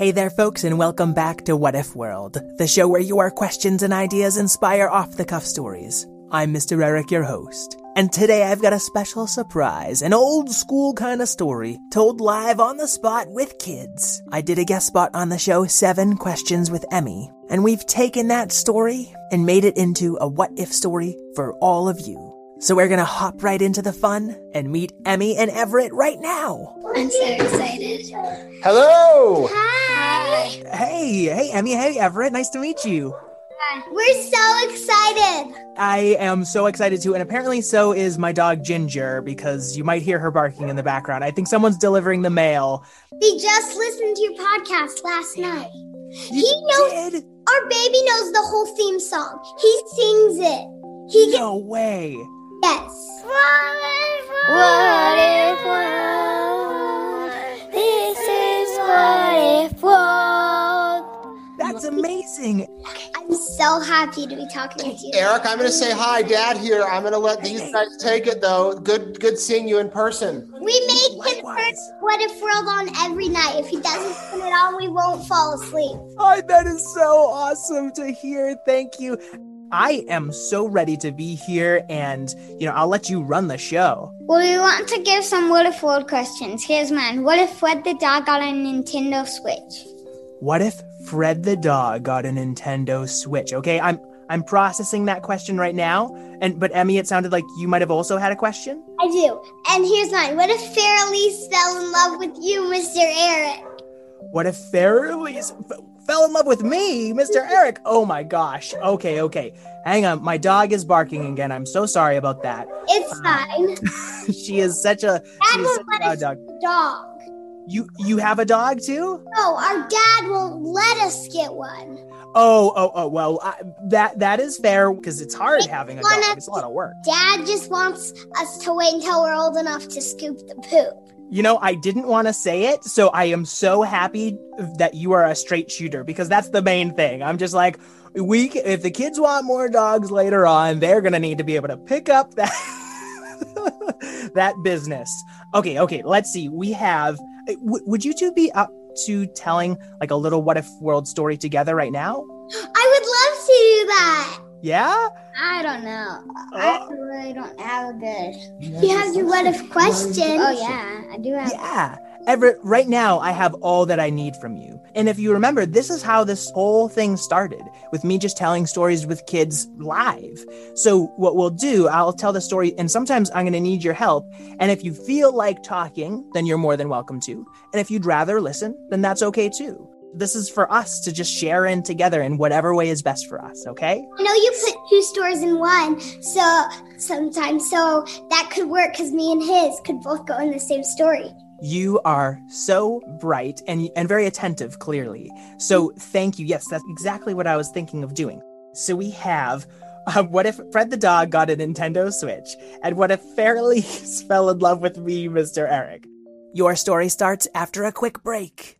Hey there, folks, and welcome back to What If World, the show where your questions and ideas inspire off the cuff stories. I'm Mr. Eric, your host, and today I've got a special surprise, an old school kind of story told live on the spot with kids. I did a guest spot on the show Seven Questions with Emmy, and we've taken that story and made it into a what if story for all of you. So we're gonna hop right into the fun and meet Emmy and Everett right now. I'm so excited. Hello! Hi. Hey, hey, Emmy, hey, Everett, nice to meet you. We're so excited. I am so excited too, and apparently so is my dog Ginger because you might hear her barking in the background. I think someone's delivering the mail. We just listened to your podcast last night. You He knows did? our baby knows the whole theme song. He sings it. He can No way. Yes. What if world? This is what if world. That's amazing. I'm so happy to be talking to you. Eric, I'm going to say hi, Dad. Here, I'm going to let these guys take it though. Good, good seeing you in person. We make him turn Likewise. What If World on every night. If he doesn't turn it on, we won't fall asleep. Oh, that is so awesome to hear. Thank you. I am so ready to be here, and you know, I'll let you run the show. Well, we want to give some What If World questions. Here's mine. What if Fred the dog got a Nintendo Switch? What if Fred the dog got a Nintendo Switch? Okay, I'm I'm processing that question right now. And but Emmy, it sounded like you might have also had a question. I do. And here's mine. What if Fairly fell in love with you, Mr. Eric? What if Fairly's f- fell in love with me, Mr. Eric? Oh my gosh. Okay, okay. Hang on. My dog is barking again. I'm so sorry about that. It's uh, fine. she is such a Dad is such a dog. dog. You you have a dog too? No, our dad won't let us get one. Oh, oh, oh. Well, I, that that is fair because it's hard having a dog. It's a lot of work. Dad just wants us to wait until we're old enough to scoop the poop. You know, I didn't want to say it, so I am so happy that you are a straight shooter because that's the main thing. I'm just like, we if the kids want more dogs later on, they're gonna need to be able to pick up that that business. Okay, okay. Let's see. We have. uh, W- would you two be up to telling like a little what if world story together right now? I would love to do that. Yeah. I don't know. I oh. really don't have a good. You have your what if question. Oh yeah, I do have. Yeah. Everett, right now I have all that I need from you. And if you remember, this is how this whole thing started with me just telling stories with kids live. So, what we'll do, I'll tell the story, and sometimes I'm going to need your help. And if you feel like talking, then you're more than welcome to. And if you'd rather listen, then that's okay too. This is for us to just share in together in whatever way is best for us, okay? I know you put two stories in one, so sometimes so that could work because me and his could both go in the same story. You are so bright and, and very attentive, clearly. So, thank you. Yes, that's exactly what I was thinking of doing. So, we have uh, what if Fred the dog got a Nintendo Switch? And what if Fairly fell in love with me, Mr. Eric? Your story starts after a quick break.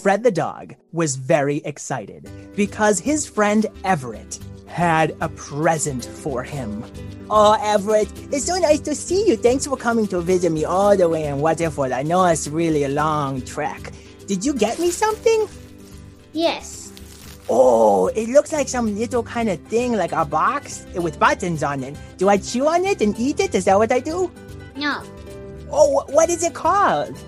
Fred the dog was very excited because his friend Everett had a present for him. Oh, Everett, it's so nice to see you. Thanks for coming to visit me all the way in Waterford. I know it's really a long trek. Did you get me something? Yes. Oh, it looks like some little kind of thing, like a box with buttons on it. Do I chew on it and eat it? Is that what I do? No. Oh, what is it called?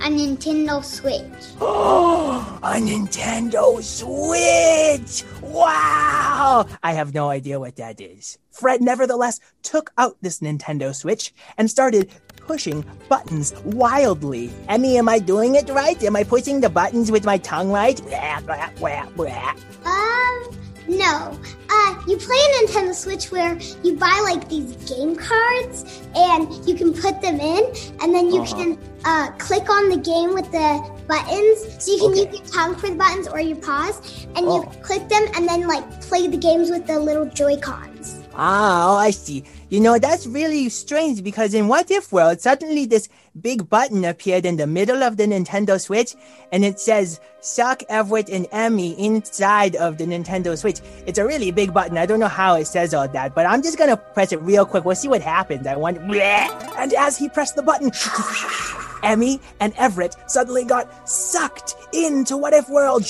A Nintendo Switch. Oh, a Nintendo Switch! Wow! I have no idea what that is. Fred nevertheless took out this Nintendo Switch and started pushing buttons wildly. Emmy, am I doing it right? Am I pushing the buttons with my tongue right? Blah, blah, blah, blah. Um, no. Uh, you play a Nintendo Switch where you buy like these game cards and you can put them in, and then you Uh-huh. can uh, click on the game with the buttons. So you can Okay. use your tongue for the buttons or your paws, and Oh. you click them and then like play the games with the little Joy Cons. Ah, oh, I see. You know, that's really strange because in What If World, suddenly this big button appeared in the middle of the Nintendo Switch and it says Suck Everett and Emmy inside of the Nintendo Switch. It's a really big button. I don't know how it says all that, but I'm just gonna press it real quick. We'll see what happens. I want. And as he pressed the button, Emmy and Everett suddenly got sucked into What If World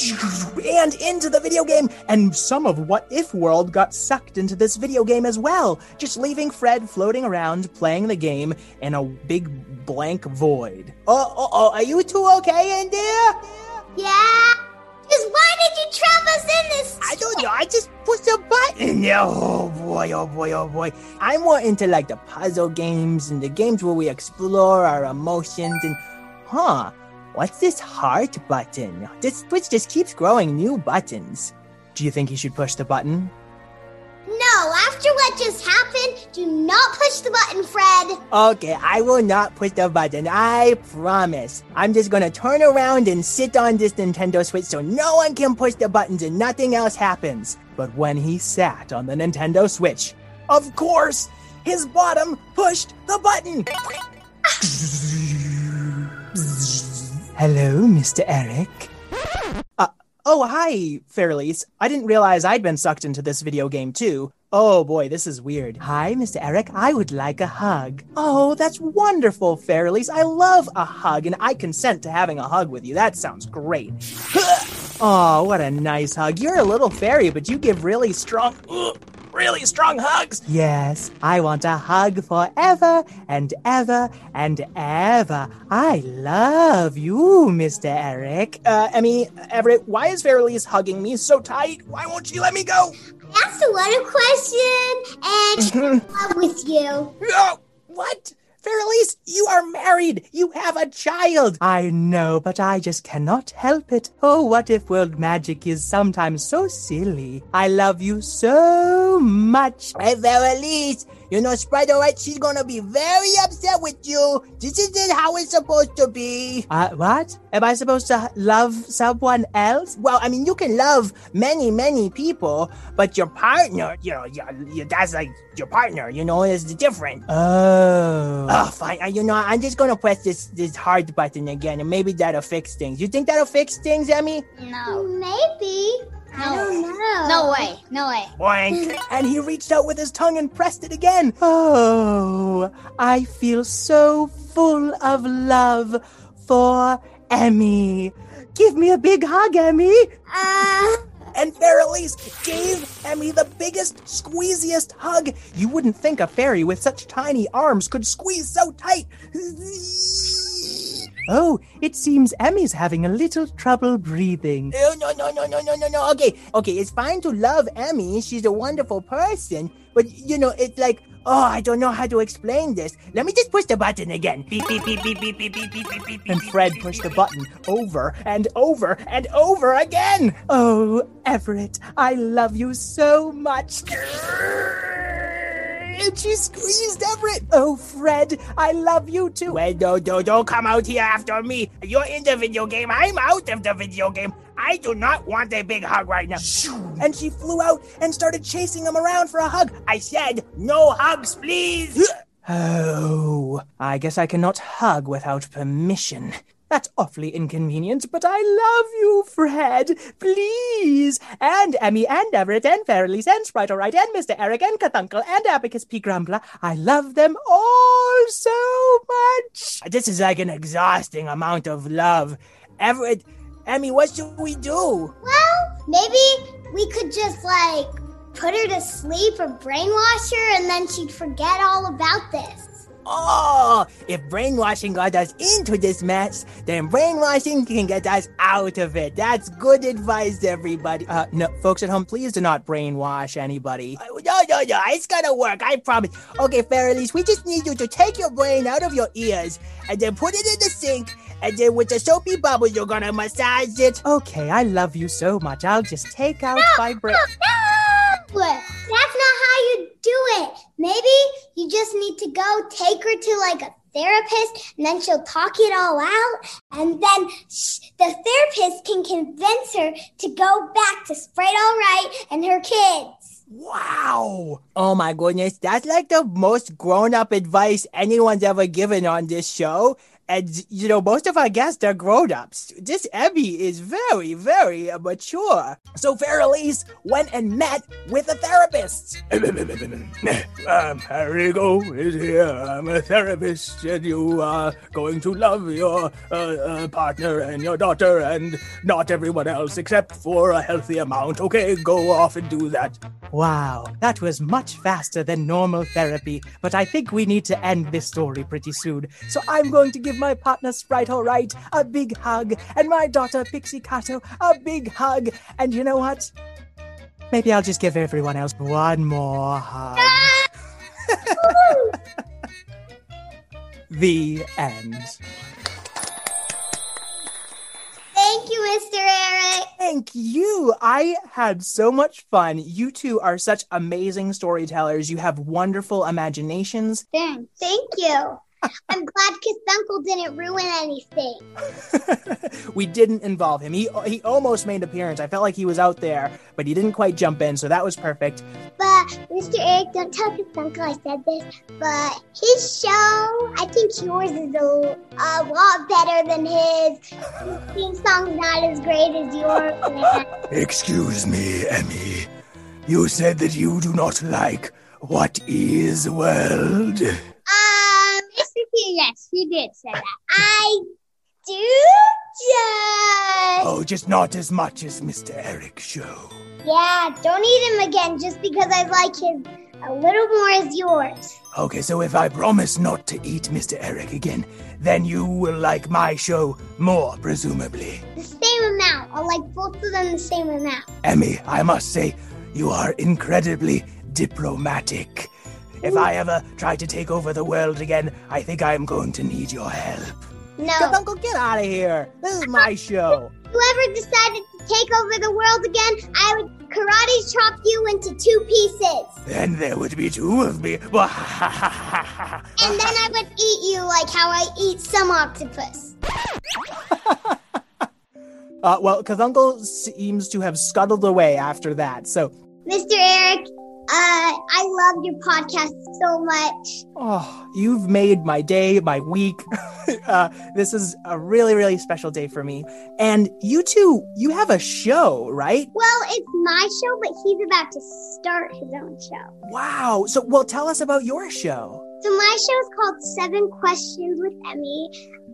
and into the video game. And some of What If World got sucked into this video game as well, just leaving Fred floating around playing the game in a big blank void. Oh, oh, oh, are you two okay in there? Yeah. Just why did you trap us in this? I don't know. I just pushed a button. Oh boy, oh boy, oh boy. I'm more into like the puzzle games and the games where we explore our emotions and, huh? What's this heart button? This Switch just keeps growing new buttons. Do you think he should push the button? After what just happened, do not push the button, Fred. Okay, I will not push the button. I promise. I'm just gonna turn around and sit on this Nintendo Switch so no one can push the buttons and nothing else happens. But when he sat on the Nintendo Switch, of course, his bottom pushed the button. Hello, Mr. Eric. Uh, oh, hi, Fairlies. I didn't realize I'd been sucked into this video game too. Oh boy, this is weird. Hi, Mr. Eric. I would like a hug. Oh, that's wonderful, Fairlies. I love a hug, and I consent to having a hug with you. That sounds great. oh, what a nice hug. You're a little fairy, but you give really strong, really strong hugs. Yes, I want a hug forever and ever and ever. I love you, Mr. Eric. Uh, Emmy, Everett, why is Fairlies hugging me so tight? Why won't she let me go? That's a lot of question, and she's in love with you. No! What? Fairlies, you are married. You have a child. I know, but I just cannot help it. Oh, what if world magic is sometimes so silly? I love you so much. Hey, Fairlies, You know, Sprite, all right, she's gonna be very upset with you. This isn't how it's supposed to be. Uh, what? Am I supposed to love someone else? Well, I mean, you can love many, many people, but your partner, you know, you, you, that's like your partner, you know, is different. Oh. Oh, fine. Uh, you know, I'm just gonna press this this hard button again, and maybe that'll fix things. You think that'll fix things, Emmy? No. Maybe. I No. No way. No way. Boink. And he reached out with his tongue and pressed it again. Oh, I feel so full of love for Emmy. Give me a big hug, Emmy. Uh, And Fairy gave Emmy the biggest, squeeziest hug. You wouldn't think a fairy with such tiny arms could squeeze so tight. Oh, it seems Emmy's having a little trouble breathing. Oh, no, no, no, no, no, no, no. Okay, okay, it's fine to love Emmy. She's a wonderful person. But, you know, it's like, oh, I don't know how to explain this. Let me just push the button again. Beep, beep, beep, beep, beep, beep, beep, beep, beep, beep, And Fred pushed the button over and over and over again. Oh, Everett, I love you so much. And she squeezed Everett. Oh, Fred, I love you too. Well, no, no, don't come out here after me. You're in the video game. I'm out of the video game. I do not want a big hug right now. And she flew out and started chasing him around for a hug. I said no hugs, please. Oh, I guess I cannot hug without permission. That's awfully inconvenient, but I love you, Fred. Please. And Emmy and Everett and Fairlies and Sprite Alright and Mr. Eric and Cathuncle and Abacus P. Grumbler. I love them all so much. This is like an exhausting amount of love. Everett, Emmy, what should we do? well, maybe we could just like put her to sleep or brainwash her and then she'd forget all about this. Oh, if brainwashing got us into this mess, then brainwashing can get us out of it. That's good advice, everybody. Uh, no, folks at home, please do not brainwash anybody. Uh, No, no, no, it's gonna work, I promise. Okay, Fairlies, we just need you to take your brain out of your ears and then put it in the sink, and then with the soapy bubbles, you're gonna massage it. Okay, I love you so much. I'll just take out my brain. No, No! That's not how you do it. Maybe you just need to go take her to like a therapist and then she'll talk it all out. And then sh- the therapist can convince her to go back to Sprite All Right and her kids. Wow! Oh my goodness, that's like the most grown up advice anyone's ever given on this show. And, you know, most of our guests are grown ups. This Emmy is very, very mature. So Fairlies went and met with a therapist. um, Rigo is here. I'm a therapist, and you are going to love your uh, uh, partner and your daughter, and not everyone else except for a healthy amount. Okay, go off and do that. Wow, that was much faster than normal therapy, but I think we need to end this story pretty soon. So I'm going to give my partner Sprite Alright a big hug, and my daughter Pixie Cato a big hug. And you know what? Maybe I'll just give everyone else one more hug. the end. Thank you, Mr. Eric. Thank you. I had so much fun. You two are such amazing storytellers. You have wonderful imaginations. Thanks. Thank you. I'm glad Uncle didn't ruin anything. we didn't involve him. He he almost made an appearance. I felt like he was out there, but he didn't quite jump in, so that was perfect. But Mr. Eric, don't tell Uncle I said this, but his show, I think yours is a, a lot better than his. His theme song's not as great as yours. Excuse me, Emmy. You said that you do not like what if world. Yes, he did say that. I do oh, just. Oh, just not as much as Mr. Eric's show. Yeah, don't eat him again just because I like his a little more as yours. Okay, so if I promise not to eat Mr. Eric again, then you will like my show more, presumably. The same amount. I'll like both of them the same amount. Emmy, I must say, you are incredibly diplomatic. If I ever try to take over the world again, I think I'm going to need your help. No. Uncle, get out of here. This is my show. Whoever decided to take over the world again, I would karate chop you into two pieces. Then there would be two of me. And then I would eat you like how I eat some octopus. Uh, well, because Uncle seems to have scuttled away after that. So, Mr. Eric, uh, I love your podcast so much. oh, you've made my day, my week. uh, this is a really, really special day for me. And you two, you have a show, right? Well, it's my show, but he's about to start his own show. Wow. So, well, tell us about your show. So my show is called Seven Questions with Emmy.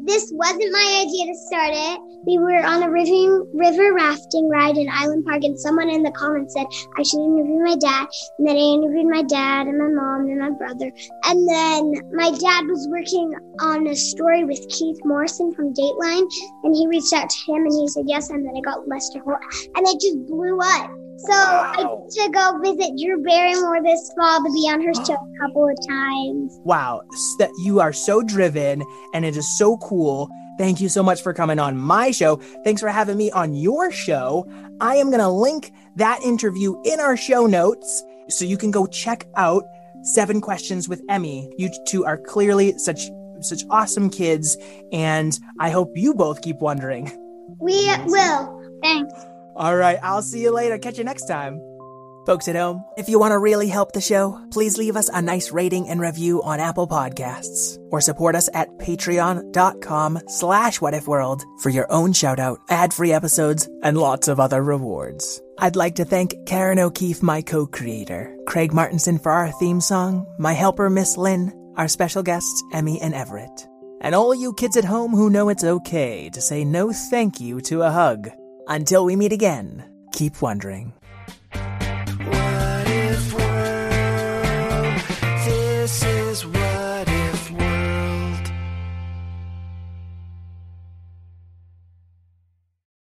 This wasn't my idea to start it. We were on a river, river rafting ride in Island Park, and someone in the comments said I should interview my dad. And then I interviewed my dad and my mom and my brother. And then my dad was working on a story with Keith Morrison from Dateline, and he reached out to him, and he said yes. And then I got Lester Holt, and it just blew up. So I Wow. get to go visit Drew Barrymore this fall to be on her show a couple of times. Wow. That you are so driven and it is so cool. Thank you so much for coming on my show. Thanks for having me on your show. I am going to link that interview in our show notes so you can go check out Seven Questions with Emmy. You two are clearly such such awesome kids and I hope you both keep wondering. We will. Thanks. All right, I'll see you later. Catch you next time. Folks at home, if you want to really help the show, please leave us a nice rating and review on Apple Podcasts or support us at patreon.com slash whatifworld for your own shout out, ad-free episodes, and lots of other rewards. I'd like to thank Karen O'Keeffe, my co-creator, Craig Martinson for our theme song, my helper Miss Lynn, our special guests Emmy and Everett, and all you kids at home who know it's okay to say no thank you to a hug. Until we meet again, keep wondering.